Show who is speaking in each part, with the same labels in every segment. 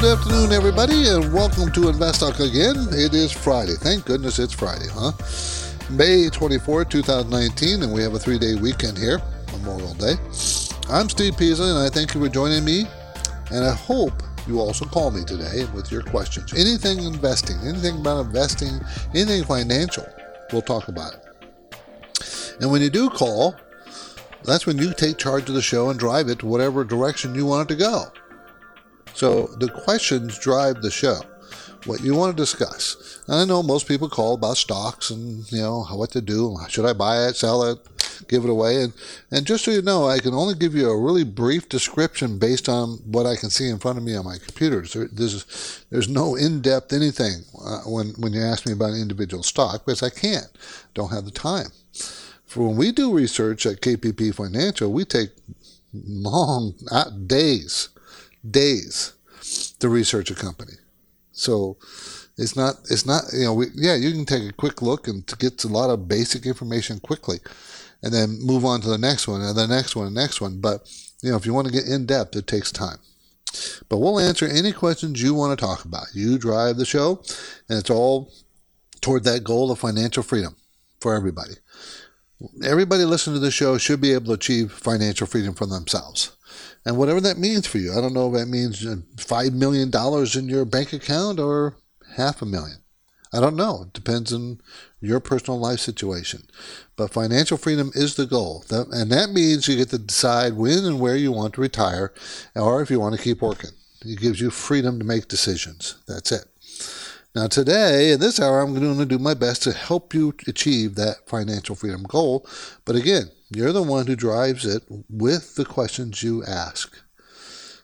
Speaker 1: Good afternoon, everybody, and welcome to Invest Talk again. It is Friday. Thank goodness it's Friday, huh? May 24, 2019, and we have a three day weekend here, Memorial Day. I'm Steve Peasley, and I thank you for joining me. And I hope you also call me today with your questions. Anything investing, anything about investing, anything financial, we'll talk about it. And when you do call, that's when you take charge of the show and drive it to whatever direction you want it to go. So the questions drive the show. What you want to discuss. And I know most people call about stocks and you know what to do. Should I buy it, sell it, give it away? And and just so you know, I can only give you a really brief description based on what I can see in front of me on my computer. So there's there's no in-depth anything uh, when when you ask me about an individual stock because I can't. Don't have the time. For when we do research at KPP Financial, we take long uh, days days to research company. So it's not it's not you know we, yeah you can take a quick look and get a lot of basic information quickly, and then move on to the next one and the next one and the next one. But you know if you want to get in depth, it takes time. But we'll answer any questions you want to talk about. You drive the show, and it's all toward that goal of financial freedom for everybody. Everybody listening to the show should be able to achieve financial freedom for themselves and whatever that means for you. I don't know if that means uh, $5 million in your bank account or half a million. I don't know. It depends on your personal life situation. But financial freedom is the goal. and that means you get to decide when and where you want to retire or if you want to keep working. It gives you freedom to make decisions. That's it. Now, today, in this hour, I'm going to do my best to help you achieve that financial freedom goal. But again, you're the one who drives it with the questions you ask.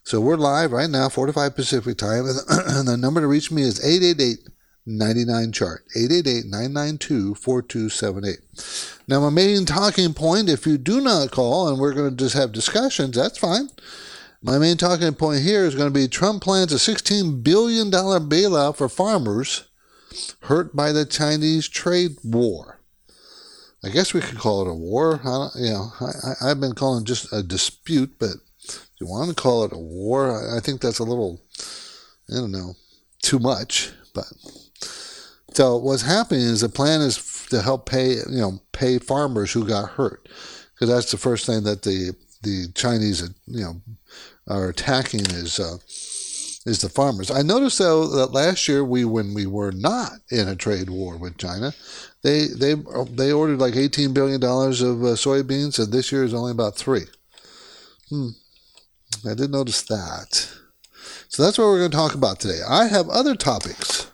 Speaker 1: So we're live right now, 45 Pacific time, and the number to reach me is 888 99 chart, 888 992 4278. Now, my main talking point, if you do not call and we're going to just have discussions, that's fine. My main talking point here is going to be Trump plans a $16 billion bailout for farmers hurt by the Chinese trade war. I guess we could call it a war. I you know, I, have been calling just a dispute, but if you want to call it a war, I, I think that's a little, I don't know, too much. But so what's happening is the plan is to help pay, you know, pay farmers who got hurt, because that's the first thing that the the Chinese, you know, are attacking is uh, is the farmers. I noticed though that last year we, when we were not in a trade war with China, they they they ordered like eighteen billion dollars of uh, soybeans, and this year is only about three. Hmm. I did notice that. So that's what we're going to talk about today. I have other topics.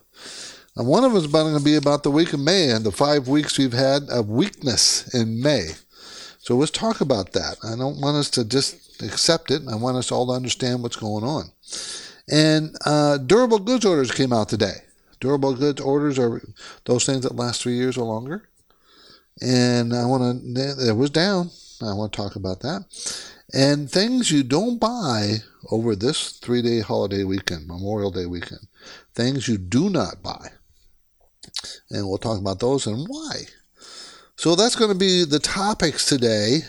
Speaker 1: And one of them is going to be about the week of May and the five weeks we've had of weakness in May. So let's talk about that. I don't want us to just accept it. I want us all to understand what's going on. And uh, durable goods orders came out today. Durable goods orders are those things that last three years or longer. And I want to, it was down. I want to talk about that. And things you don't buy over this three day holiday weekend, Memorial Day weekend. Things you do not buy. And we'll talk about those and why. So that's going to be the topics today.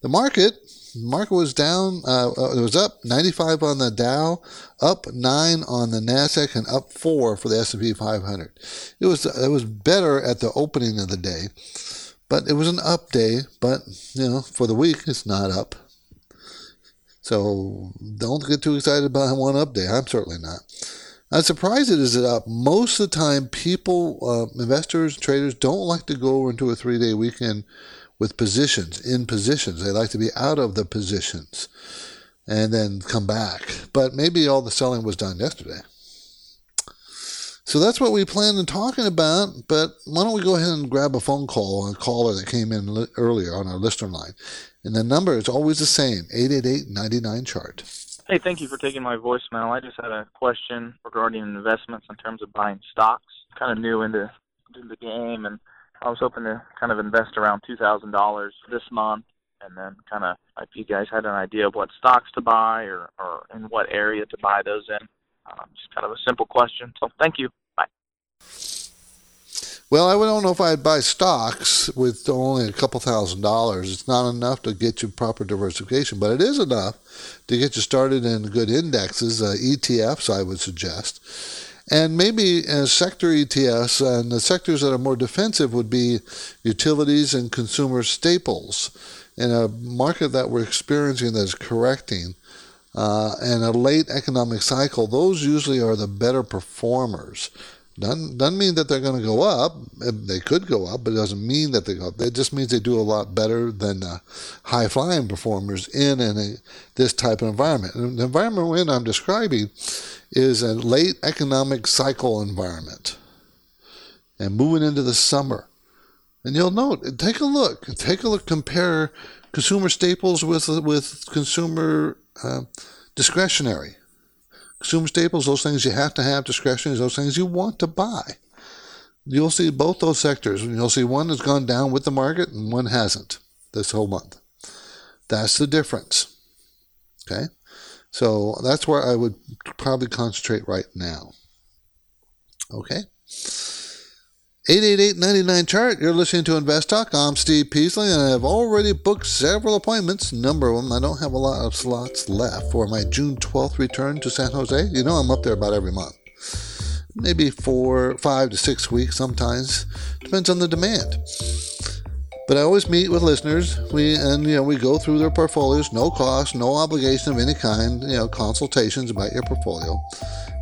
Speaker 1: The market market was down. Uh, uh, it was up 95 on the Dow, up nine on the Nasdaq, and up four for the S&P 500. It was it was better at the opening of the day, but it was an up day. But you know, for the week, it's not up. So don't get too excited about one up day. I'm certainly not. I'm surprised it is up. Most of the time, people, uh, investors, traders don't like to go into a three day weekend with positions, in positions. They like to be out of the positions and then come back. But maybe all the selling was done yesterday. So that's what we planned on talking about. But why don't we go ahead and grab a phone call a caller that came in li- earlier on our listener line? And the number is always the same 888 99 chart.
Speaker 2: Hey, thank you for taking my voicemail. I just had a question regarding investments in terms of buying stocks. Kind of new into, into the game, and I was hoping to kind of invest around two thousand dollars this month, and then kind of if you guys had an idea of what stocks to buy or or in what area to buy those in. Um, just kind of a simple question. So thank you. Bye.
Speaker 1: Well, I don't know if I'd buy stocks with only a couple thousand dollars. It's not enough to get you proper diversification, but it is enough to get you started in good indexes, uh, ETFs, I would suggest. And maybe sector ETFs, and the sectors that are more defensive would be utilities and consumer staples. In a market that we're experiencing that is correcting, uh, and a late economic cycle, those usually are the better performers. Doesn't, doesn't mean that they're going to go up. They could go up, but it doesn't mean that they go up. It just means they do a lot better than uh, high flying performers in, in a, this type of environment. And the environment we're in, I'm describing is a late economic cycle environment and moving into the summer. And you'll note, take a look, take a look, compare consumer staples with, with consumer uh, discretionary. Consumer staples, those things you have to have, discretionary, those things you want to buy. You'll see both those sectors. You'll see one has gone down with the market and one hasn't this whole month. That's the difference. Okay? So that's where I would probably concentrate right now. Okay? 888-99 chart. You're listening to Invest Talk. I'm Steve Peasley, and I've already booked several appointments. Number of them, I don't have a lot of slots left for my June 12th return to San Jose. You know, I'm up there about every month. Maybe four, five to six weeks sometimes. Depends on the demand. But I always meet with listeners. We and you know we go through their portfolios, no cost, no obligation of any kind. You know, consultations about your portfolio,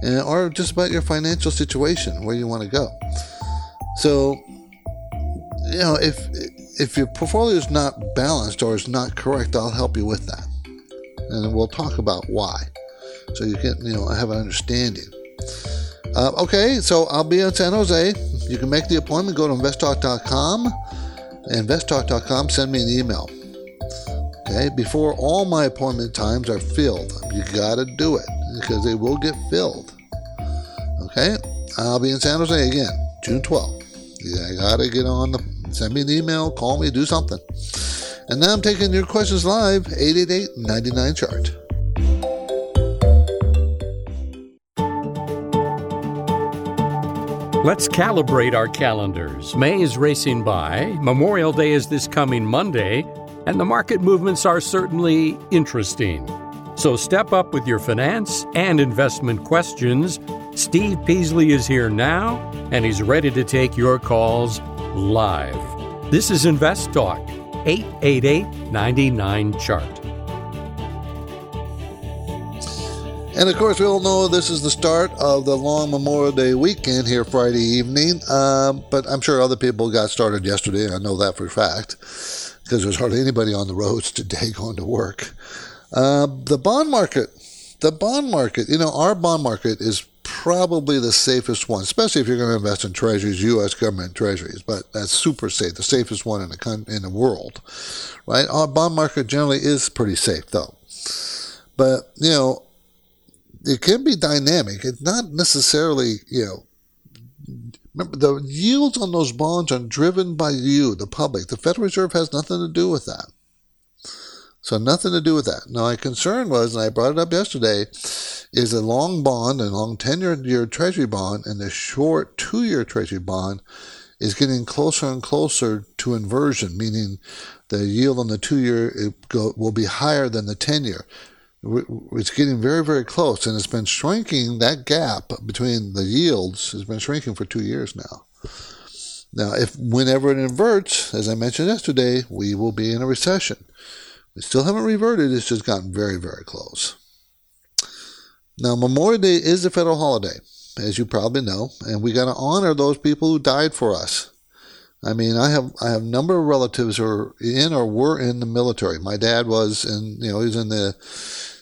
Speaker 1: and, or just about your financial situation, where you want to go. So, you know, if if your portfolio is not balanced or is not correct, I'll help you with that, and we'll talk about why, so you can you know have an understanding. Uh, okay, so I'll be in San Jose. You can make the appointment. Go to investtalk.com, investtalk.com. Send me an email. Okay, before all my appointment times are filled, you got to do it because they will get filled. Okay, I'll be in San Jose again, June 12th. I gotta get on the send me an email, call me, do something. And now I'm taking your questions live, 888 99 chart.
Speaker 3: Let's calibrate our calendars. May is racing by, Memorial Day is this coming Monday, and the market movements are certainly interesting. So step up with your finance and investment questions. Steve Peasley is here now, and he's ready to take your calls live. This is Invest Talk, 888 99 Chart.
Speaker 1: And of course, we all know this is the start of the long Memorial Day weekend here Friday evening. Um, but I'm sure other people got started yesterday. I know that for a fact because there's hardly anybody on the roads today going to work. Uh, the bond market, the bond market, you know, our bond market is probably the safest one, especially if you're going to invest in treasuries, U.S. government treasuries. But that's super safe, the safest one in the in the world, right? Our bond market generally is pretty safe, though. But you know, it can be dynamic. It's not necessarily, you know, remember the yields on those bonds are driven by you, the public. The Federal Reserve has nothing to do with that. So nothing to do with that. Now, my concern was, and I brought it up yesterday, is a long bond, a long 10-year Treasury bond, and the short two-year Treasury bond is getting closer and closer to inversion, meaning the yield on the two-year will be higher than the 10-year it's getting very, very close, and it's been shrinking. That gap between the yields has been shrinking for two years now. Now, if whenever it inverts, as I mentioned yesterday, we will be in a recession. We still haven't reverted; it's just gotten very, very close. Now, Memorial Day is a federal holiday, as you probably know, and we got to honor those people who died for us. I mean, I have I have a number of relatives who are in or were in the military. My dad was in, you know, he was in the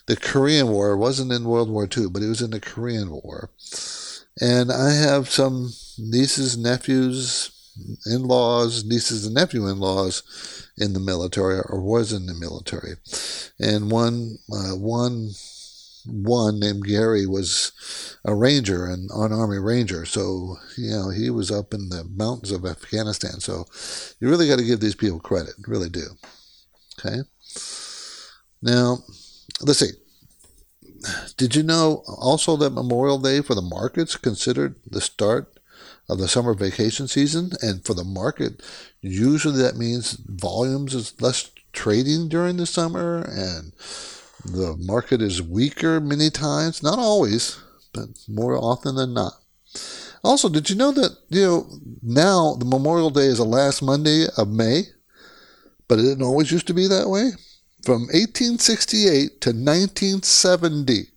Speaker 1: the Korean War. It wasn't in World War II, but he was in the Korean War. And I have some nieces, nephews, in-laws, nieces and nephew in-laws in the military or was in the military. And one uh, one one named Gary was a ranger and an army ranger. So, you know, he was up in the mountains of Afghanistan. So you really got to give these people credit. Really do. Okay. Now, let's see. Did you know also that Memorial Day for the markets considered the start of the summer vacation season? And for the market, usually that means volumes is less trading during the summer and the market is weaker many times, not always, but more often than not. Also, did you know that, you know, now the Memorial Day is the last Monday of May, but it didn't always used to be that way? From 1868 to 1970,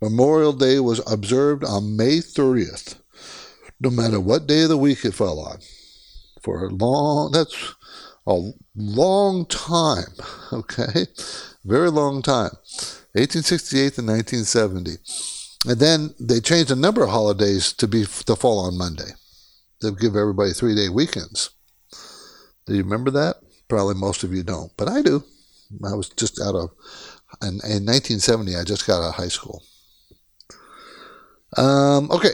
Speaker 1: Memorial Day was observed on May 30th, no matter what day of the week it fell on. For a long, that's a long time, okay? Very long time. 1868 and 1970. And then they changed a number of holidays to be to fall on Monday. They give everybody three day weekends. Do you remember that? Probably most of you don't, but I do. I was just out of in, in 1970. I just got out of high school. Um, okay,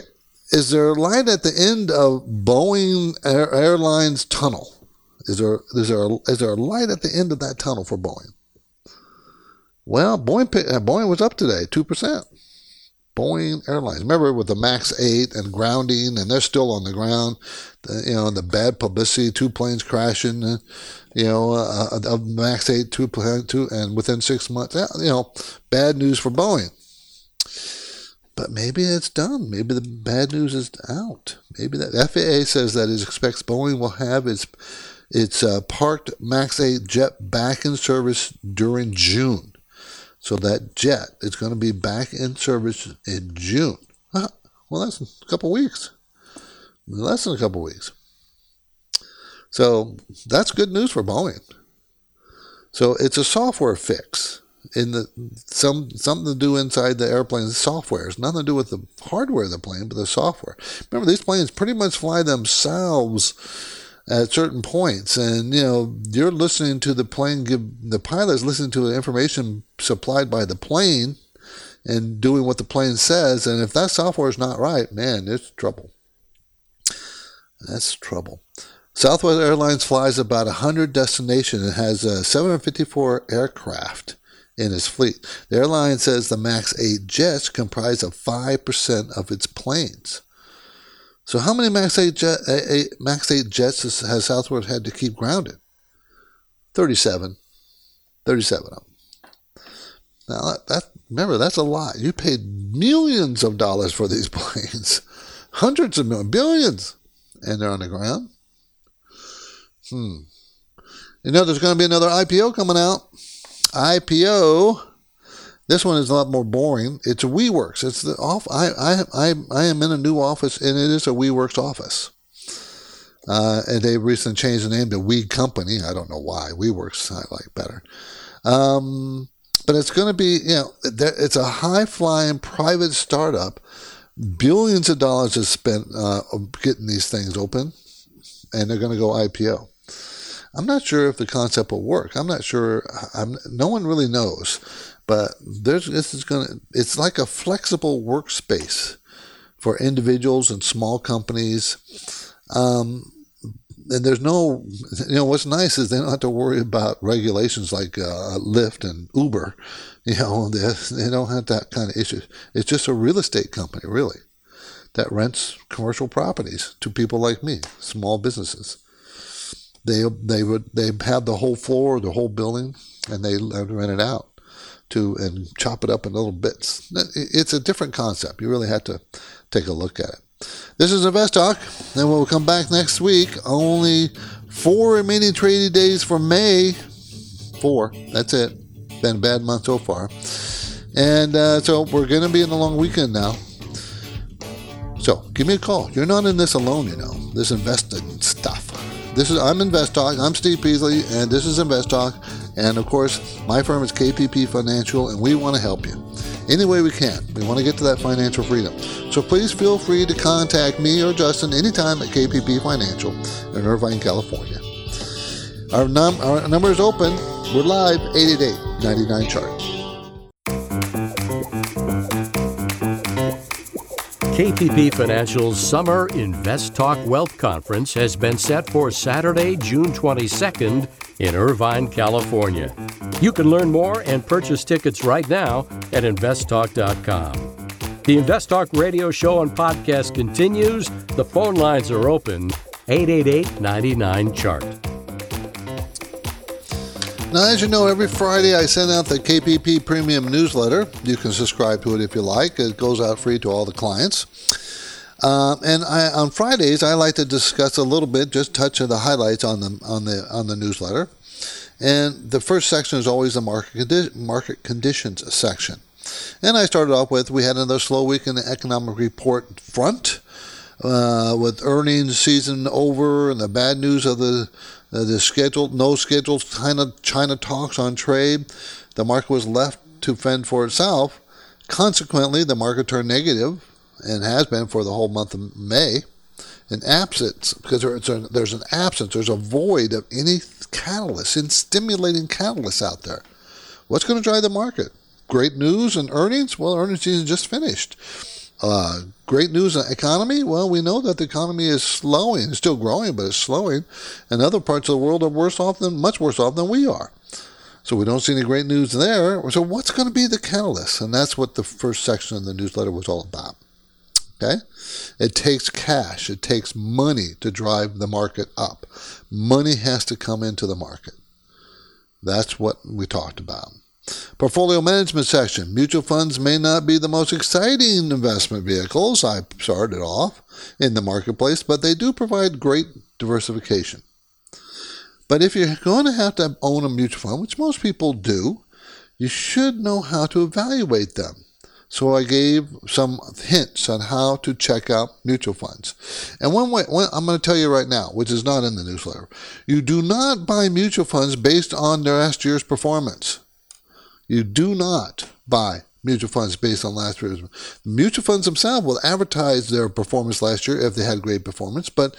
Speaker 1: is there a light at the end of Boeing Air, Airlines tunnel? Is there is there a, is there a light at the end of that tunnel for Boeing? Well, Boeing uh, Boeing was up today, two percent. Boeing Airlines. Remember with the Max 8 and grounding, and they're still on the ground. The, you know, the bad publicity, two planes crashing. Uh, you know, uh, uh, Max 8, two two, and within six months, you know, bad news for Boeing. But maybe it's done. Maybe the bad news is out. Maybe that FAA says that it expects Boeing will have its its uh, parked Max 8 jet back in service during June. So that jet is going to be back in service in June. Well, that's a couple weeks. Less than a couple weeks. So that's good news for Boeing. So it's a software fix in the some something to do inside the airplane's software. It's nothing to do with the hardware of the plane, but the software. Remember, these planes pretty much fly themselves at certain points. And you know you're listening to the plane give the pilot's listening to the information supplied by the plane and doing what the plane says. And if that software is not right man it's trouble. That's trouble. Southwest airlines flies about 100 destinations and has uh, 754 aircraft in its fleet. The airline says the max 8 jets comprise of 5% of its planes so how many Max 8, jet, Max 8 jets has Southwest had to keep grounded? 37. 37 of them. Now, that, that, remember, that's a lot. You paid millions of dollars for these planes. Hundreds of millions, billions. And they're on the ground. Hmm. You know, there's going to be another IPO coming out. IPO this one is a lot more boring. It's a WeWorks. It's the off. I I I I am in a new office, and it is a WeWorks office. Uh, and they recently changed the name to We Company. I don't know why. WeWorks I like better. Um, but it's going to be, you know, it's a high flying private startup. Billions of dollars is spent uh, getting these things open, and they're going to go IPO. I'm not sure if the concept will work. I'm not sure. I'm, no one really knows. But this is gonna it's like a flexible workspace for individuals and small companies. Um, and there's no, you know, what's nice is they don't have to worry about regulations like uh, Lyft and Uber. You know, they, they don't have that kind of issue. It's just a real estate company, really, that rents commercial properties to people like me, small businesses. They they would they have the whole floor, the whole building, and they rent it out to and chop it up in little bits. It's a different concept. You really have to take a look at it. This is Invest Talk. Then we'll come back next week. Only four remaining trading days for May. Four. That's it. Been a bad month so far. And uh, so we're going to be in the long weekend now. So give me a call. You're not in this alone, you know. This investing stuff. This is I'm Invest Talk. I'm Steve Peasley, and this is Invest Talk. And of course, my firm is KPP Financial, and we want to help you any way we can. We want to get to that financial freedom. So please feel free to contact me or Justin anytime at KPP Financial in Irvine, California. Our, num- our number is open. We're live 888 99 chart.
Speaker 3: KPP Financial's Summer Invest Talk Wealth Conference has been set for Saturday, June 22nd in Irvine, California. You can learn more and purchase tickets right now at investtalk.com. The Invest Talk radio show and podcast continues. The phone lines are open 888 99 Chart.
Speaker 1: Now, as you know, every Friday I send out the KPP Premium newsletter. You can subscribe to it if you like. It goes out free to all the clients. Uh, and I, on Fridays, I like to discuss a little bit, just touch of the highlights on the on the on the newsletter. And the first section is always the market condi- market conditions section. And I started off with we had another slow week in the economic report front, uh, with earnings season over and the bad news of the uh, the scheduled, no scheduled China, China talks on trade. The market was left to fend for itself. Consequently, the market turned negative and has been for the whole month of May. An absence, because there's, a, there's an absence, there's a void of any catalyst, in stimulating catalysts out there. What's going to drive the market? Great news and earnings? Well, earnings season just finished. Uh, great news in economy. Well, we know that the economy is slowing. It's still growing, but it's slowing. And other parts of the world are worse off than much worse off than we are. So we don't see any great news there. So what's going to be the catalyst? And that's what the first section of the newsletter was all about. Okay? It takes cash, it takes money to drive the market up. Money has to come into the market. That's what we talked about. Portfolio management section. Mutual funds may not be the most exciting investment vehicles, I started off in the marketplace, but they do provide great diversification. But if you're going to have to own a mutual fund, which most people do, you should know how to evaluate them. So I gave some hints on how to check out mutual funds. And one way, one, I'm going to tell you right now, which is not in the newsletter, you do not buy mutual funds based on their last year's performance. You do not buy mutual funds based on last year's. Mutual funds themselves will advertise their performance last year if they had great performance, but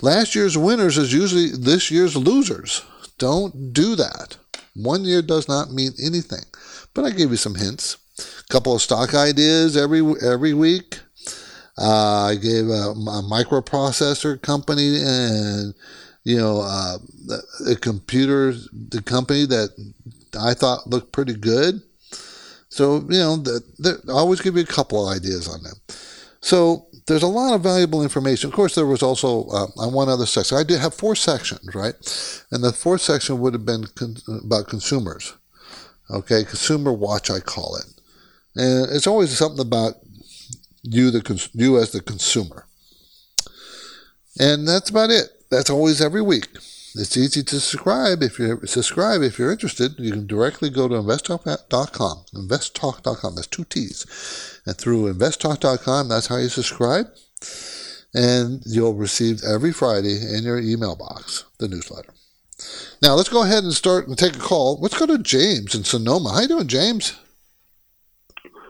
Speaker 1: last year's winners is usually this year's losers. Don't do that. One year does not mean anything. But I gave you some hints. A couple of stock ideas every every week. Uh, I gave a, a, microprocessor company and you know uh, a computer the company that I thought looked pretty good. So, you know, the, I always give you a couple of ideas on them. So there's a lot of valuable information. Of course, there was also uh, on one other section. I did have four sections, right? And the fourth section would have been con- about consumers. Okay, consumer watch, I call it. And it's always something about you, the you as the consumer. And that's about it. That's always every week. It's easy to subscribe. If you subscribe, if you're interested, you can directly go to investtalk.com. Investtalk.com. That's two T's. And through investtalk.com, that's how you subscribe. And you'll receive every Friday in your email box the newsletter. Now let's go ahead and start and take a call. Let's go to James in Sonoma. How you doing, James?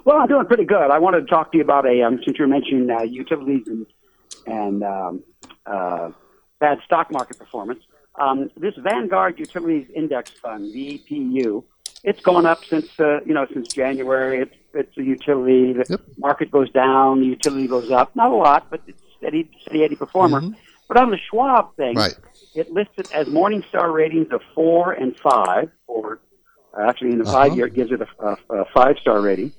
Speaker 4: Well, I'm doing pretty good. I wanted to talk to you about a um, since you're mentioning uh, utilities and and um, uh, bad stock market performance. Um, this Vanguard Utilities Index Fund, VPU, it's gone up since uh, you know since January. It's it's a utility. The yep. market goes down, the utility goes up. Not a lot, but it's steady, steady Eddie performer. Mm-hmm. But on the Schwab thing,
Speaker 1: right.
Speaker 4: it listed as Morningstar ratings of four and five. Or uh, actually, in the uh-huh. five year, it gives it a, a, a five star rating.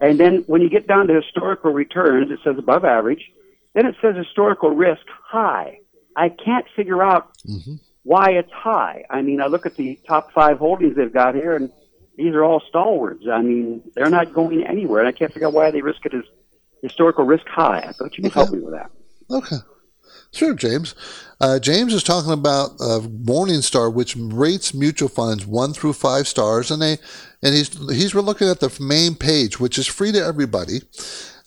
Speaker 4: And then when you get down to historical returns, it says above average. Then it says historical risk high. I can't figure out mm-hmm why it's high. I mean, I look at the top five holdings they've got here, and these are all stalwarts. I mean, they're not going anywhere, and I can't figure out why they risk it as historical risk high. I thought you could okay. help me with that.
Speaker 1: Okay. Sure, James. Uh, James is talking about uh, Morningstar, which rates mutual funds one through five stars, and they and he's he's looking at the main page, which is free to everybody.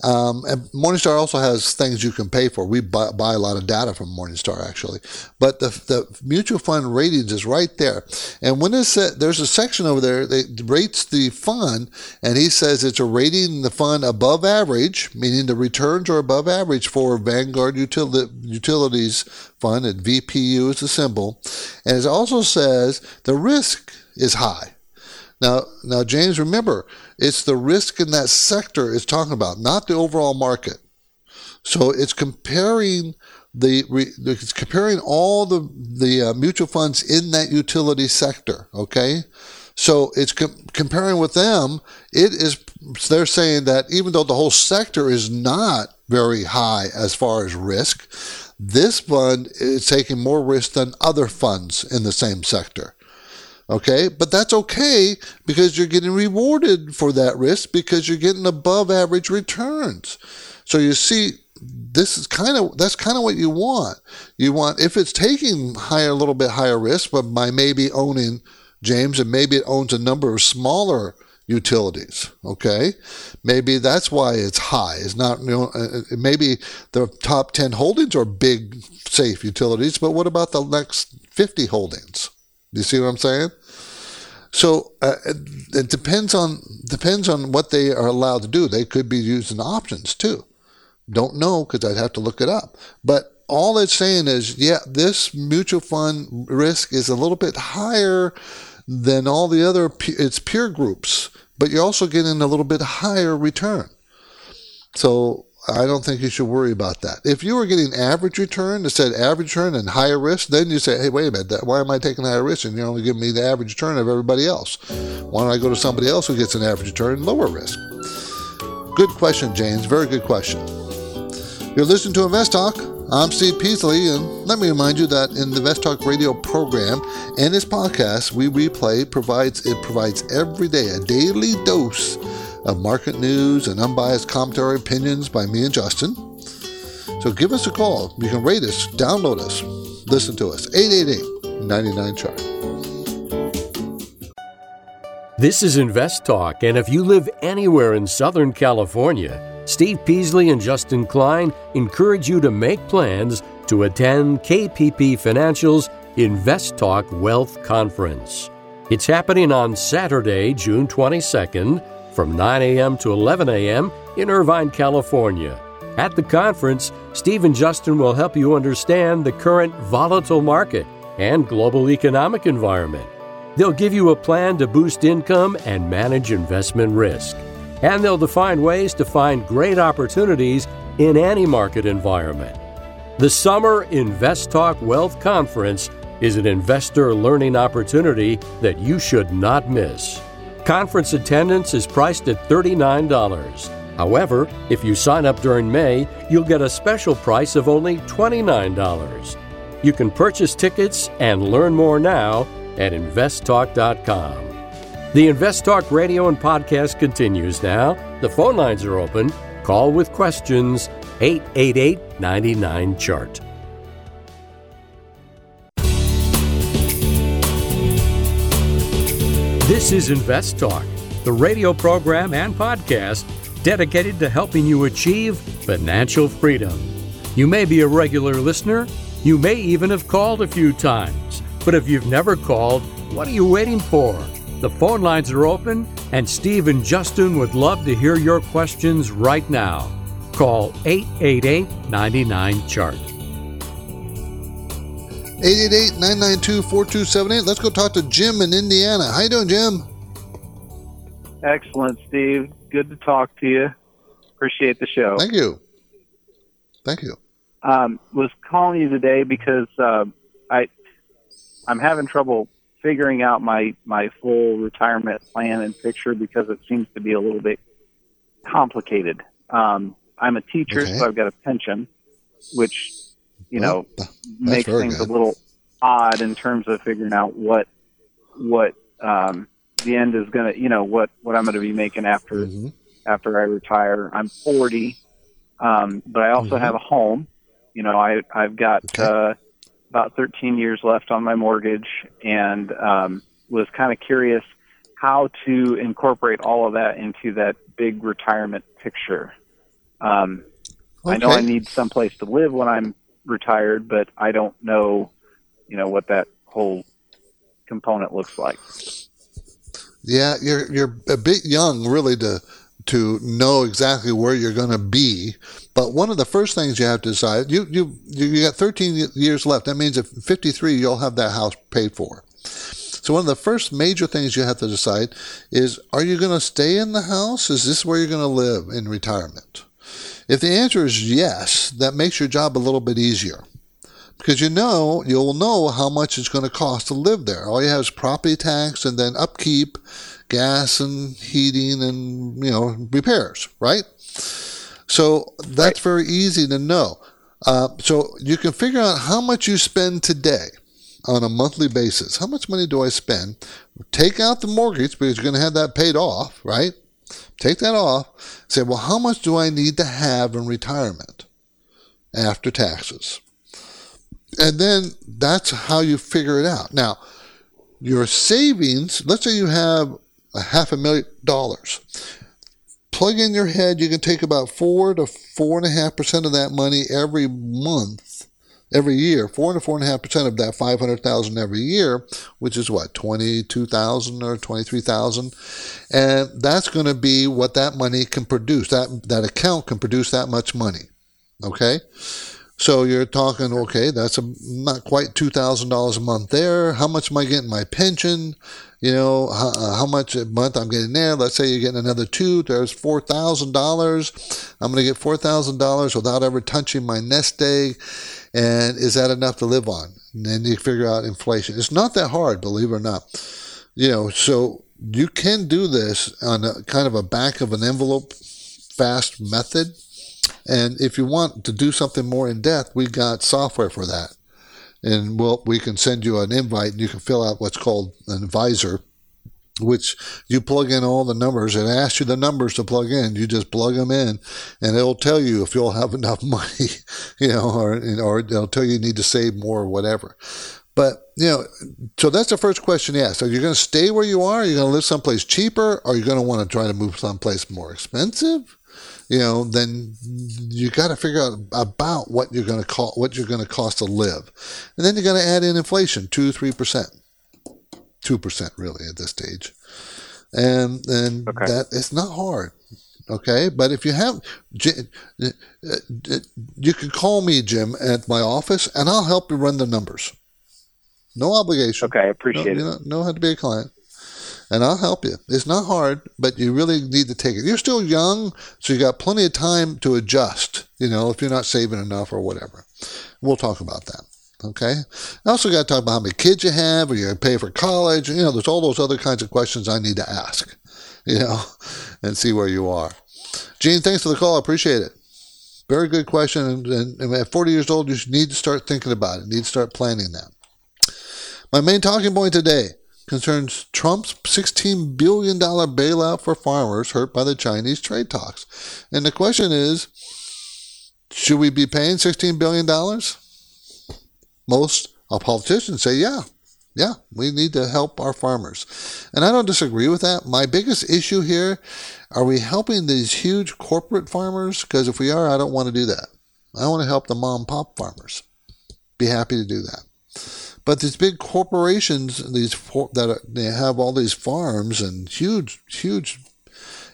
Speaker 1: Um, and Morningstar also has things you can pay for. We buy, buy, a lot of data from Morningstar actually, but the, the mutual fund ratings is right there. And when it's there's a section over there that rates the fund, and he says it's a rating the fund above average, meaning the returns are above average for Vanguard Util- Utilities Fund and VPU is the symbol, and it also says the risk is high. Now, now, James, remember, it's the risk in that sector it's talking about, not the overall market. So it's comparing the it's comparing all the the uh, mutual funds in that utility sector. Okay, so it's com- comparing with them. It is they're saying that even though the whole sector is not very high as far as risk, this fund is taking more risk than other funds in the same sector. Okay, but that's okay because you're getting rewarded for that risk because you're getting above average returns. So you see, this is kind of that's kind of what you want. You want if it's taking higher, a little bit higher risk, but by maybe owning James, and maybe it owns a number of smaller utilities. Okay, maybe that's why it's high. It's not you know uh, uh, maybe the top ten holdings are big safe utilities, but what about the next fifty holdings? You see what I'm saying? So uh, it depends on depends on what they are allowed to do. They could be using options too. Don't know because I'd have to look it up. But all it's saying is, yeah, this mutual fund risk is a little bit higher than all the other its peer groups, but you're also getting a little bit higher return. So I don't think you should worry about that. If you were getting average return, instead average return and higher risk, then you say, hey, wait a minute, why am I taking higher risk and you're only giving me the average return of everybody else? Why don't I go to somebody else who gets an average return and lower risk? Good question, James. Very good question. You're listening to Invest Talk. I'm Steve Peasley, and let me remind you that in the Invest Talk radio program and this podcast, we replay provides it provides every day a daily dose of market news and unbiased commentary opinions by me and Justin. So give us a call. You can rate us, download us, listen to us. 888 99 chart.
Speaker 3: This is Invest Talk, and if you live anywhere in Southern California, Steve Peasley and Justin Klein encourage you to make plans to attend KPP Financial's Invest Talk Wealth Conference. It's happening on Saturday, June 22nd from 9 a.m. to 11 a.m. in Irvine, California. At the conference, Steve and Justin will help you understand the current volatile market and global economic environment. They'll give you a plan to boost income and manage investment risk. And they'll define ways to find great opportunities in any market environment. The Summer Invest Talk Wealth Conference is an investor learning opportunity that you should not miss. Conference attendance is priced at $39. However, if you sign up during May, you'll get a special price of only $29. You can purchase tickets and learn more now at investtalk.com. The Invest Talk radio and podcast continues now. The phone lines are open. Call with questions 888 99 Chart. This is Invest Talk, the radio program and podcast dedicated to helping you achieve financial freedom. You may be a regular listener, you may even have called a few times, but if you've never called, what are you waiting for? The phone lines are open, and Steve and Justin would love to hear your questions right now. Call 888 99 Chart.
Speaker 1: 888-992-4278. Let's go talk to Jim in Indiana. How you doing, Jim?
Speaker 5: Excellent, Steve. Good to talk to you. Appreciate the show.
Speaker 1: Thank you. Thank you.
Speaker 5: Um, was calling you today because uh, I I'm having trouble figuring out my my full retirement plan and picture because it seems to be a little bit complicated. Um, I'm a teacher, okay. so I've got a pension, which you know, makes things good. a little odd in terms of figuring out what what um, the end is going to, you know, what what I'm going to be making after mm-hmm. after I retire. I'm 40, um, but I also mm-hmm. have a home. You know, I I've got okay. uh, about 13 years left on my mortgage, and um, was kind of curious how to incorporate all of that into that big retirement picture. Um, okay. I know I need some place to live when I'm retired, but I don't know, you know, what that whole component looks like.
Speaker 1: Yeah, you're you're a bit young, really, to to know exactly where you're going to be. But one of the first things you have to decide, you you you got 13 years left. That means at 53 you'll have that house paid for. So one of the first major things you have to decide is: Are you going to stay in the house? Is this where you're going to live in retirement? If the answer is yes, that makes your job a little bit easier because you know you'll know how much it's going to cost to live there. All you have is property tax and then upkeep, gas and heating and you know repairs, right? So that's right. very easy to know. Uh, so you can figure out how much you spend today on a monthly basis. How much money do I spend? Take out the mortgage because you're going to have that paid off, right? Take that off. Say, well, how much do I need to have in retirement after taxes? And then that's how you figure it out. Now, your savings, let's say you have a half a million dollars. Plug in your head, you can take about four to four and a half percent of that money every month, every year. Four to four and a half percent of that five hundred thousand every year, which is what twenty two thousand or twenty three thousand, and that's going to be what that money can produce. That that account can produce that much money. Okay. So you're talking, okay, that's a, not quite $2,000 a month there. How much am I getting my pension? You know, how, how, much a month I'm getting there. Let's say you're getting another two, there's $4,000. I'm going to get $4,000 without ever touching my nest egg. And is that enough to live on? And then you figure out inflation. It's not that hard, believe it or not. You know, so you can do this on a kind of a back of an envelope fast method and if you want to do something more in depth, we got software for that. And we'll, we can send you an invite and you can fill out what's called an advisor, which you plug in all the numbers. It asks you the numbers to plug in. You just plug them in and it'll tell you if you'll have enough money, you know, or, or it'll tell you you need to save more or whatever. But, you know, so that's the first question you ask. Are you going to stay where you are? Are you going to live someplace cheaper? Or are you going to want to try to move someplace more expensive? you know, then you got to figure out about what you're going to call what you're going to cost to live, and then you got to add in inflation, two three percent, two percent really at this stage, and and okay. that it's not hard. Okay, but if you have, uh, you can call me, Jim, at my office, and I'll help you run the numbers. No obligation.
Speaker 6: Okay, I appreciate no,
Speaker 1: it.
Speaker 6: You
Speaker 1: know, know how to be a client and I'll help you. It's not hard, but you really need to take it. You're still young, so you got plenty of time to adjust, you know, if you're not saving enough or whatever. We'll talk about that. Okay. I also got to talk about how many kids you have, or you pay for college. You know, there's all those other kinds of questions I need to ask, you know, and see where you are. Gene, thanks for the call. I appreciate it. Very good question. And, and, and at 40 years old, you need to start thinking about it. You need to start planning that. My main talking point today concerns Trump's $16 billion bailout for farmers hurt by the Chinese trade talks. And the question is should we be paying $16 billion? Most uh, politicians say, yeah, yeah, we need to help our farmers. And I don't disagree with that. My biggest issue here are we helping these huge corporate farmers? Because if we are, I don't want to do that. I want to help the mom pop farmers. Be happy to do that. But these big corporations, these that are, they have all these farms and huge, huge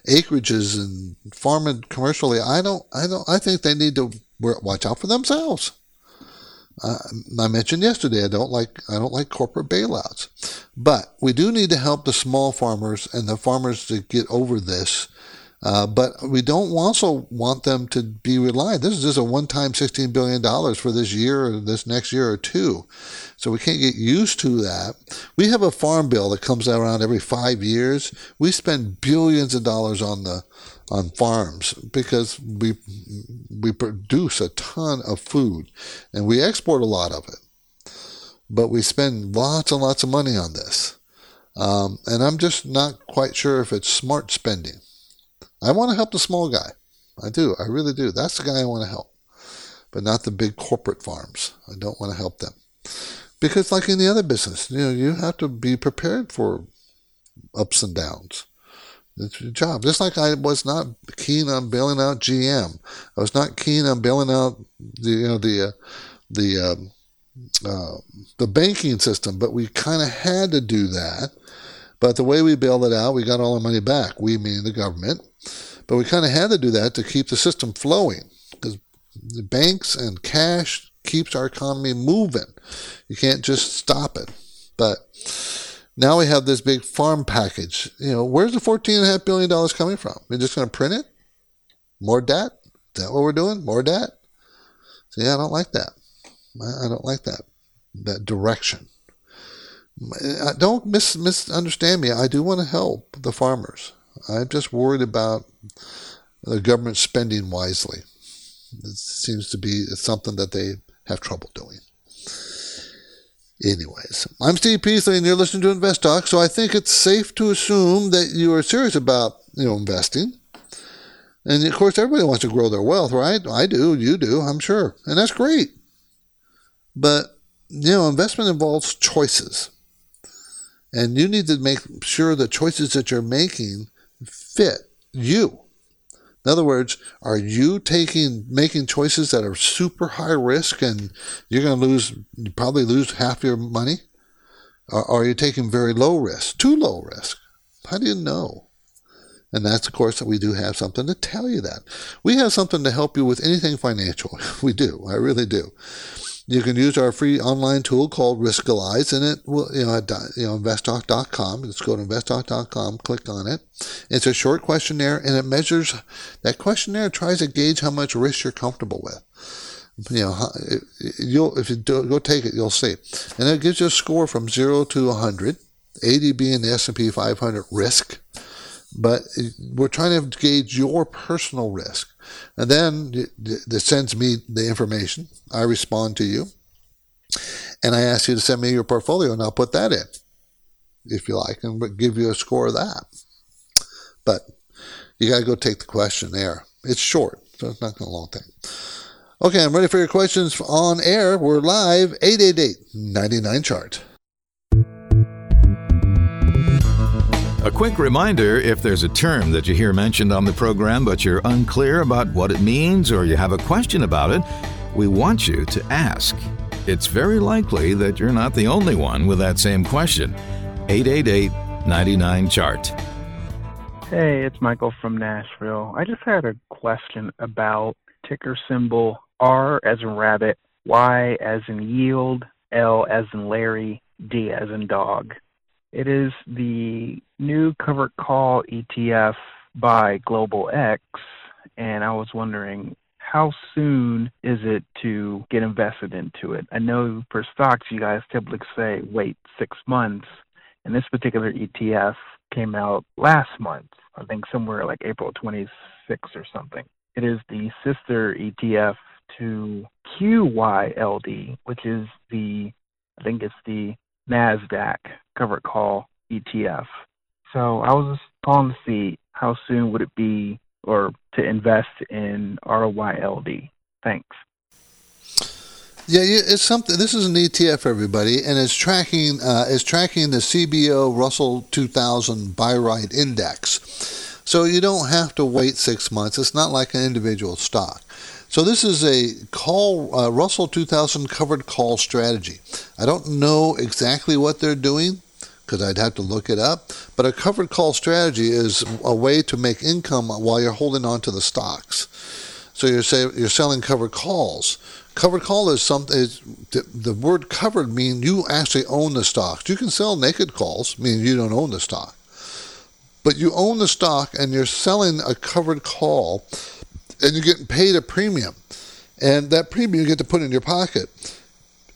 Speaker 1: acreages and farming commercially. I don't, I don't, I think they need to watch out for themselves. Uh, I mentioned yesterday I don't like I don't like corporate bailouts, but we do need to help the small farmers and the farmers to get over this uh, but we don't also want them to be reliant. This is just a one-time $16 billion for this year or this next year or two. So we can't get used to that. We have a farm bill that comes around every five years. We spend billions of dollars on the on farms because we we produce a ton of food and we export a lot of it. But we spend lots and lots of money on this. Um, and I'm just not quite sure if it's smart spending. I want to help the small guy. I do. I really do. That's the guy I want to help, but not the big corporate farms. I don't want to help them because, like in the other business, you know, you have to be prepared for ups and downs. It's your job. Just like I was not keen on bailing out GM, I was not keen on bailing out the you know the uh, the um, uh, the banking system, but we kind of had to do that. But the way we bailed it out, we got all our money back. We mean the government, but we kind of had to do that to keep the system flowing because the banks and cash keeps our economy moving. You can't just stop it. But now we have this big farm package. You know, where's the $14.5 billion coming from? We're just going to print it? More debt? Is that what we're doing? More debt? See, yeah, I don't like that. I don't like that that direction. Don't mis- misunderstand me. I do want to help the farmers. I'm just worried about the government spending wisely. It seems to be something that they have trouble doing. Anyways, I'm Steve Peasley, and you're listening to Invest Talk. So I think it's safe to assume that you are serious about you know investing. And of course, everybody wants to grow their wealth, right? I do, you do, I'm sure, and that's great. But you know, investment involves choices, and you need to make sure the choices that you're making fit you. In other words, are you taking making choices that are super high risk and you're going to lose you probably lose half your money? Or are you taking very low risk, too low risk? How do you know? And that's, of course, that we do have something to tell you that. We have something to help you with anything financial. We do. I really do. You can use our free online tool called Riskalyze, and it will, you know, at you know. Just go to investtalk.com, click on it. It's a short questionnaire, and it measures that questionnaire tries to gauge how much risk you're comfortable with. You know, you'll if you do, go take it, you'll see, and it gives you a score from zero to 100, 80 being the S&P 500 risk, but we're trying to gauge your personal risk. And then it sends me the information. I respond to you. And I ask you to send me your portfolio, and I'll put that in, if you like, and give you a score of that. But you got to go take the question questionnaire. It's short, so it's not going to a long thing. Okay, I'm ready for your questions on air. We're live, 888 99 chart.
Speaker 7: A quick reminder if there's a term that you hear mentioned on the program but you're unclear about what it means or you have a question about it, we want you to ask. It's very likely that you're not the only one with that same question. 888 99 Chart.
Speaker 6: Hey, it's Michael from Nashville. I just had a question about ticker symbol R as in rabbit, Y as in yield, L as in Larry, D as in dog. It is the new covered call ETF by Global X, and I was wondering how soon is it to get invested into it? I know for stocks, you guys typically say wait six months, and this particular ETF came out last month, I think somewhere like April 26th or something. It is the sister ETF to QYLD, which is the, I think it's the NASDAQ covered call ETF. So I was just calling to see how soon would it be or to invest in RYLD. Thanks.
Speaker 1: Yeah, it's something. This is an ETF, everybody, and it's tracking uh, it's tracking the CBO Russell 2000 Buy Right Index. So you don't have to wait six months. It's not like an individual stock. So this is a call uh, Russell 2000 covered call strategy. I don't know exactly what they're doing because I'd have to look it up. But a covered call strategy is a way to make income while you're holding on to the stocks. So you're say you're selling covered calls. Covered call is something. Is, the, the word covered means you actually own the stocks. You can sell naked calls, meaning you don't own the stock, but you own the stock and you're selling a covered call and you're getting paid a premium. And that premium you get to put in your pocket.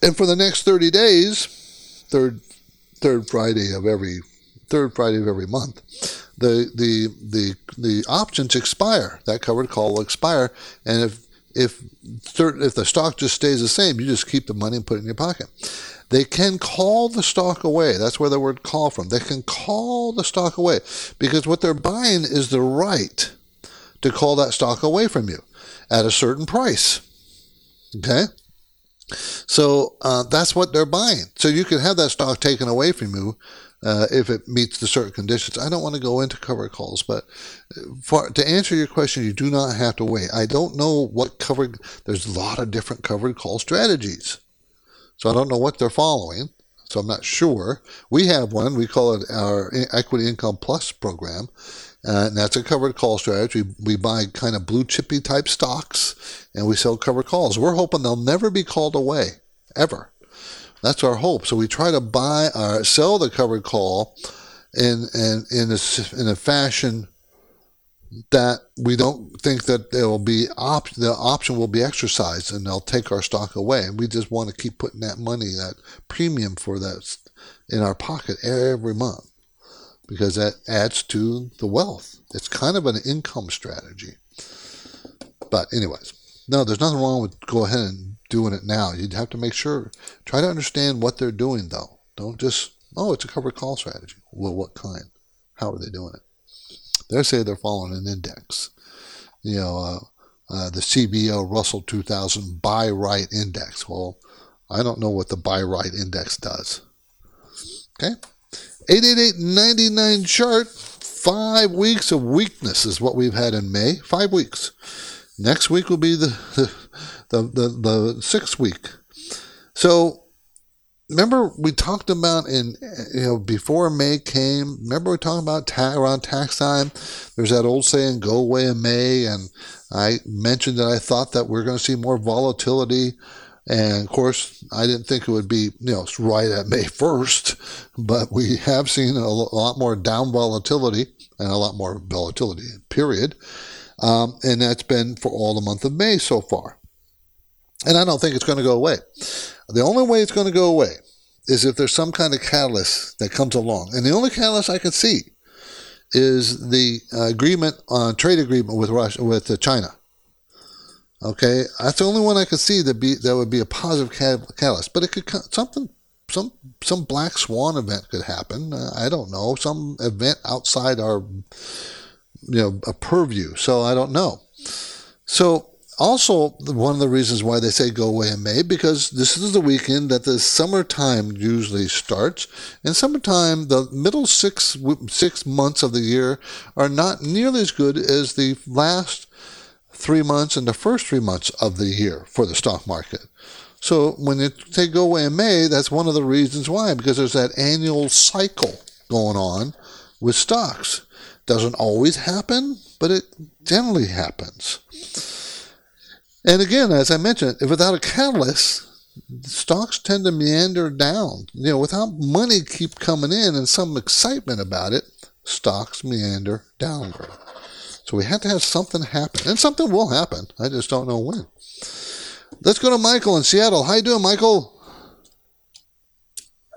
Speaker 1: And for the next 30 days, third third Friday of every third Friday of every month, the the the the options expire. That covered call will expire, and if if if the stock just stays the same, you just keep the money and put it in your pocket. They can call the stock away. That's where the word call from. They can call the stock away because what they're buying is the right to call that stock away from you at a certain price. Okay? So uh, that's what they're buying. So you can have that stock taken away from you uh, if it meets the certain conditions. I don't want to go into cover calls, but for, to answer your question, you do not have to wait. I don't know what covered. There's a lot of different covered call strategies, so I don't know what they're following. So I'm not sure. We have one. We call it our Equity Income Plus program, uh, and that's a covered call strategy. We buy kind of blue chippy type stocks and we sell covered calls. We're hoping they'll never be called away, ever. That's our hope. So we try to buy or sell the covered call in in in a, in a fashion that we don't think that there will be op- the option will be exercised and they'll take our stock away. And we just want to keep putting that money, that premium for that in our pocket every month because that adds to the wealth. It's kind of an income strategy. But anyways, no, there's nothing wrong with go ahead and doing it now. You'd have to make sure, try to understand what they're doing though. Don't just, oh, it's a covered call strategy. Well, what kind? How are they doing it? They say they're following an index. You know, uh, uh, the CBO Russell 2000 Buy Right Index. Well, I don't know what the BuyWrite Index does. Okay? 888-99 chart. Five weeks of weakness is what we've had in May. Five weeks. Next week will be the the, the, the, the sixth week. So remember we talked about in you know before May came. Remember we talking about ta- around tax time. There's that old saying, "Go away in May," and I mentioned that I thought that we're going to see more volatility. And of course, I didn't think it would be you know right at May 1st, but we have seen a lot more down volatility and a lot more volatility. Period. Um, and that's been for all the month of May so far. And I don't think it's going to go away. The only way it's going to go away is if there's some kind of catalyst that comes along. And the only catalyst I can see is the uh, agreement on trade agreement with Russia with uh, China. Okay, that's the only one I could see that be that would be a positive catalyst. But it could something some some black swan event could happen. Uh, I don't know some event outside our you know a purview. So I don't know. So also, one of the reasons why they say go away in May because this is the weekend that the summertime usually starts. And summertime, the middle six six months of the year are not nearly as good as the last three months and the first three months of the year for the stock market. So when they go away in May, that's one of the reasons why because there's that annual cycle going on with stocks. Doesn't always happen, but it generally happens. And again, as I mentioned, without a catalyst, stocks tend to meander down. You know, without money keep coming in and some excitement about it, stocks meander downward. So we have to have something happen, and something will happen. I just don't know when. Let's go to Michael in Seattle. How you doing, Michael?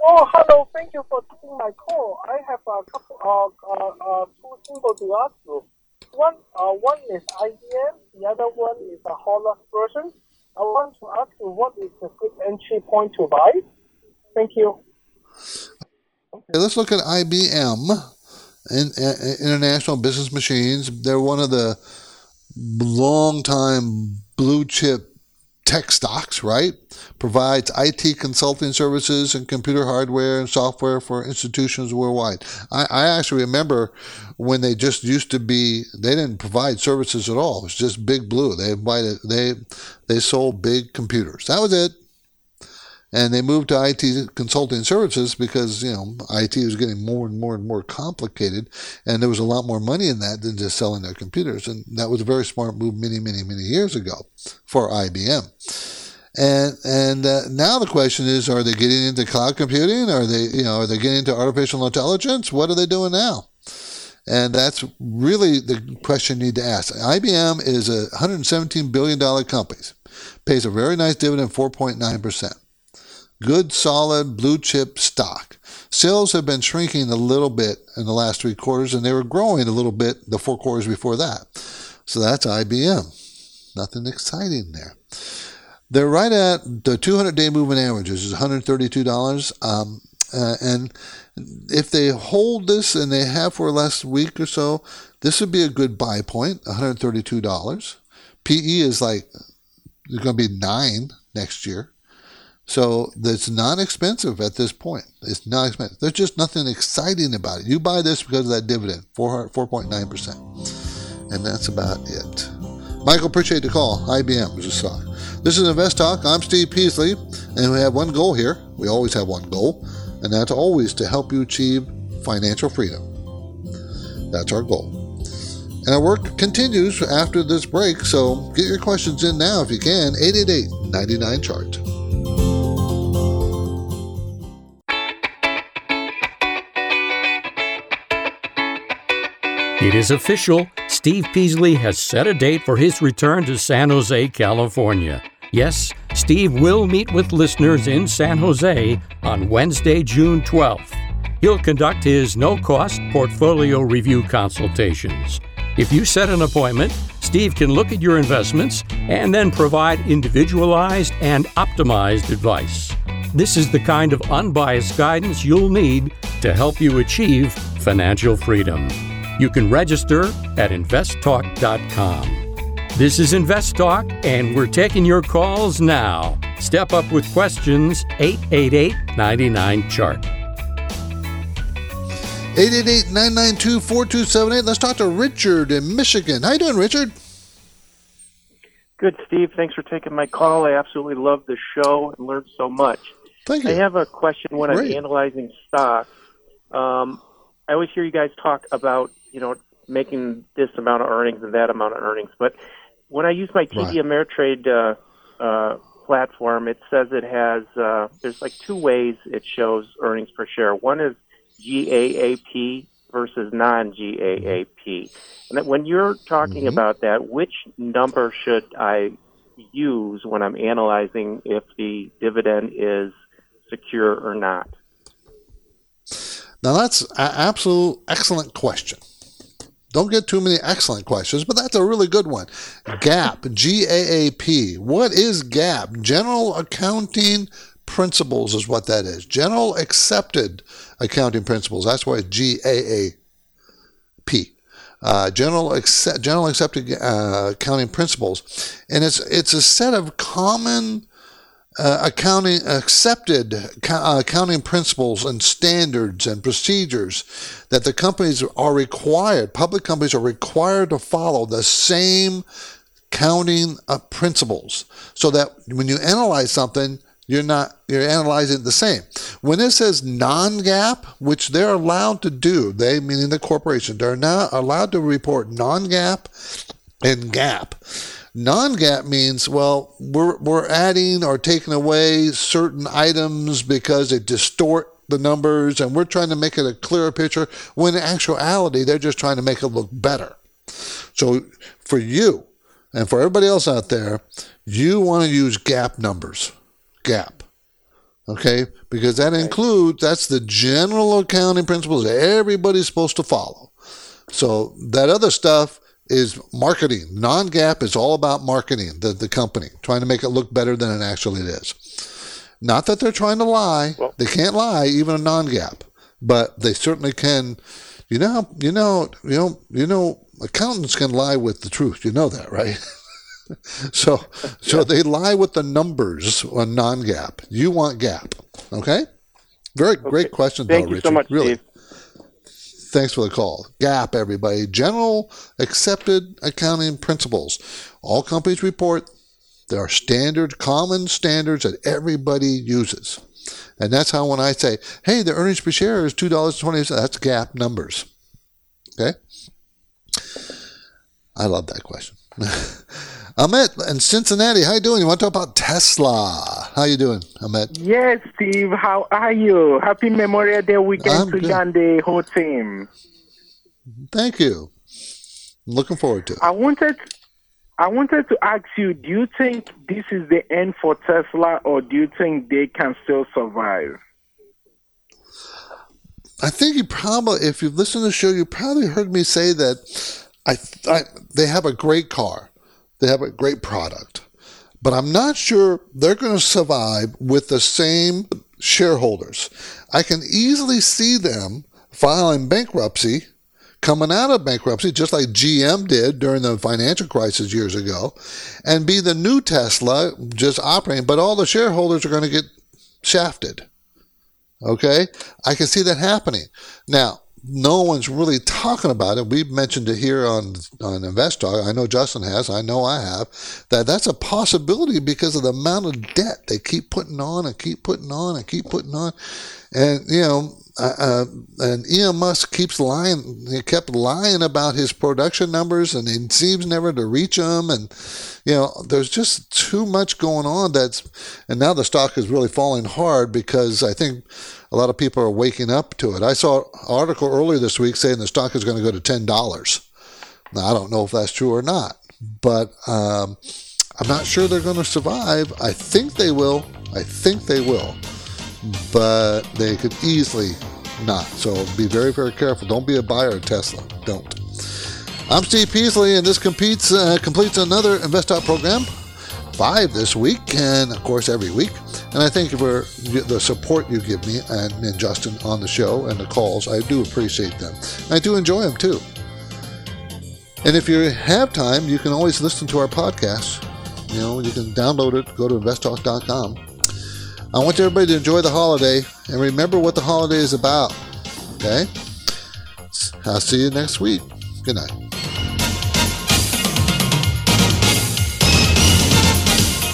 Speaker 8: Oh, hello. Thank you for taking my call. I have a couple of uh, uh, two things to ask you. One, uh, one is IBM. The other one is a Holler version. I want to ask you what is the good entry point to buy? Thank you.
Speaker 1: Okay, let's look at IBM, in, in, International Business Machines. They're one of the long-time blue chip tech stocks, right? Provides IT consulting services and computer hardware and software for institutions worldwide. I, I, actually remember when they just used to be, they didn't provide services at all. It was just Big Blue. They invited, they they sold big computers. That was it and they moved to IT consulting services because you know IT was getting more and more and more complicated, and there was a lot more money in that than just selling their computers, and that was a very smart move many, many, many years ago for IBM. And and uh, now the question is, are they getting into cloud computing? Are they you know are they getting into artificial intelligence? What are they doing now? And that's really the question you need to ask. IBM is a 117 billion dollar company, pays a very nice dividend, 4.9 percent good, solid blue chip stock. Sales have been shrinking a little bit in the last three quarters, and they were growing a little bit the four quarters before that. So that's IBM. Nothing exciting there. They're right at the 200 day moving averages is $132. Um, uh, and if they hold this and they have for the last week or so, this would be a good buy point, $132. PE is like, it's going to be nine next year. So it's not expensive at this point. It's not expensive. There's just nothing exciting about it. You buy this because of that dividend, 4.9%. And that's about it. Michael, appreciate the call. IBM is a. This is Invest Talk. I'm Steve Peasley, and we have one goal here. We always have one goal, and that's always to help you achieve financial freedom. That's our goal. And our work continues after this break, so get your questions in now if you can. 888 99 chart.
Speaker 3: It is official. Steve Peasley has set a date for his return to San Jose, California. Yes, Steve will meet with listeners in San Jose on Wednesday, June 12th. He'll conduct his no cost portfolio review consultations. If you set an appointment, Steve can look at your investments and then provide individualized and optimized advice. This is the kind of unbiased guidance you'll need to help you achieve financial freedom. You can register at investtalk.com. This is Invest Talk, and we're taking your calls now. Step up with questions 888 99 Chart.
Speaker 1: 888 992 4278. Let's talk to Richard in Michigan. How you doing, Richard?
Speaker 9: Good, Steve. Thanks for taking my call. I absolutely love the show and learned so much.
Speaker 1: Thank you.
Speaker 9: I have a question when
Speaker 1: Great.
Speaker 9: I'm analyzing stocks. Um, I always hear you guys talk about, you know, making this amount of earnings and that amount of earnings. But when I use my TD Ameritrade uh, uh, platform, it says it has, uh, there's like two ways it shows earnings per share. One is GAAP versus non GAAP. And that when you're talking
Speaker 1: Mm-hmm.
Speaker 9: about that, which number should I use when I'm analyzing if the dividend is secure or not?
Speaker 1: Now that's an absolute excellent question. Don't get too many excellent questions, but that's a really good one. GAAP, G A A P. What is GAAP? General Accounting Principles is what that is. General Accepted Accounting Principles. That's why it's G A A P. Uh, general accept, general accepted uh, accounting principles, and it's it's a set of common uh, accounting accepted uh, accounting principles and standards and procedures that the companies are required public companies are required to follow the same counting uh, principles. So that when you analyze something you're not you're analyzing the same. When it says non-GAAP which they're allowed to do they meaning the corporation they're now allowed to report non-GAAP and GAAP Non-GAAP means well, we're we're adding or taking away certain items because they distort the numbers, and we're trying to make it a clearer picture. When in actuality, they're just trying to make it look better. So for you and for everybody else out there, you want to use GAAP numbers, GAAP. Okay, because that includes that's the general accounting principles that everybody's supposed to follow. So that other stuff is marketing. Non-GAAP is all about marketing the, the company, trying to make it look better than it actually is. Not that they're trying to lie. they can't lie, even a non-GAAP, but they certainly can. You know, you know, you know, you know, accountants can lie with the truth. You know that, right? so, so they lie with the numbers on non-GAAP. You want GAAP, okay? Very great question,
Speaker 9: Thank
Speaker 1: though,
Speaker 9: you
Speaker 1: Richard.
Speaker 9: so much,
Speaker 1: really.
Speaker 9: Steve.
Speaker 1: Thanks for the call. GAAP, everybody. General Accepted Accounting Principles. All companies report. There are standard, common standards that everybody uses. And that's how when I say, hey, the earnings per share is $2.20, that's GAAP numbers. Okay? I love that question. Amit in Cincinnati, how you doing? You want to talk about Tesla? How you doing, Amit?
Speaker 10: Yes, Steve. How are you? Happy Memorial Day weekend
Speaker 1: I'm
Speaker 10: to
Speaker 1: good.
Speaker 10: you and the whole team.
Speaker 1: Thank you. Looking forward to it.
Speaker 10: I wanted, I wanted to ask you: Do you think this is the end for Tesla, or do you think they can still survive?
Speaker 1: I think you probably, if you've listened to the show, you probably heard me say that I, I they have a great car, they have a great product, but I'm not sure they're going to survive with the same shareholders. I can easily see them filing bankruptcy, coming out of bankruptcy, just like GM did during the financial crisis years ago, and be the new Tesla just operating, but all the shareholders are going to get shafted. Okay, I can see that happening. Now, no one's really talking about it. We've mentioned it here on on Invest Talk. I know Justin has. I know I have. That that's a possibility because of the amount of debt they keep putting on and keep putting on and keep putting on, and you know. Uh, uh, and Elon Musk keeps lying. He kept lying about his production numbers, and he seems never to reach them. And you know, there's just too much going on. That's and now the stock is really falling hard because I think a lot of people are waking up to it. I saw an article earlier this week saying the stock is going to go to ten dollars. Now, I don't know if that's true or not, but um, I'm not sure they're going to survive. I think they will. I think they will, but they could easily not. So be very, very careful. Don't be a buyer of Tesla. Don't. I'm Steve Peasley, and this competes, uh, completes another InvestTalk program, five this week, and of course every week. And I thank you for the support you give me and, and Justin on the show and the calls. I do appreciate them. I do enjoy them too. And if you have time, you can always listen to our podcast. You know, you can download it, go to investtalk.com. I want everybody to enjoy the holiday and remember what the holiday is about. Okay? I'll see you next week. Good night.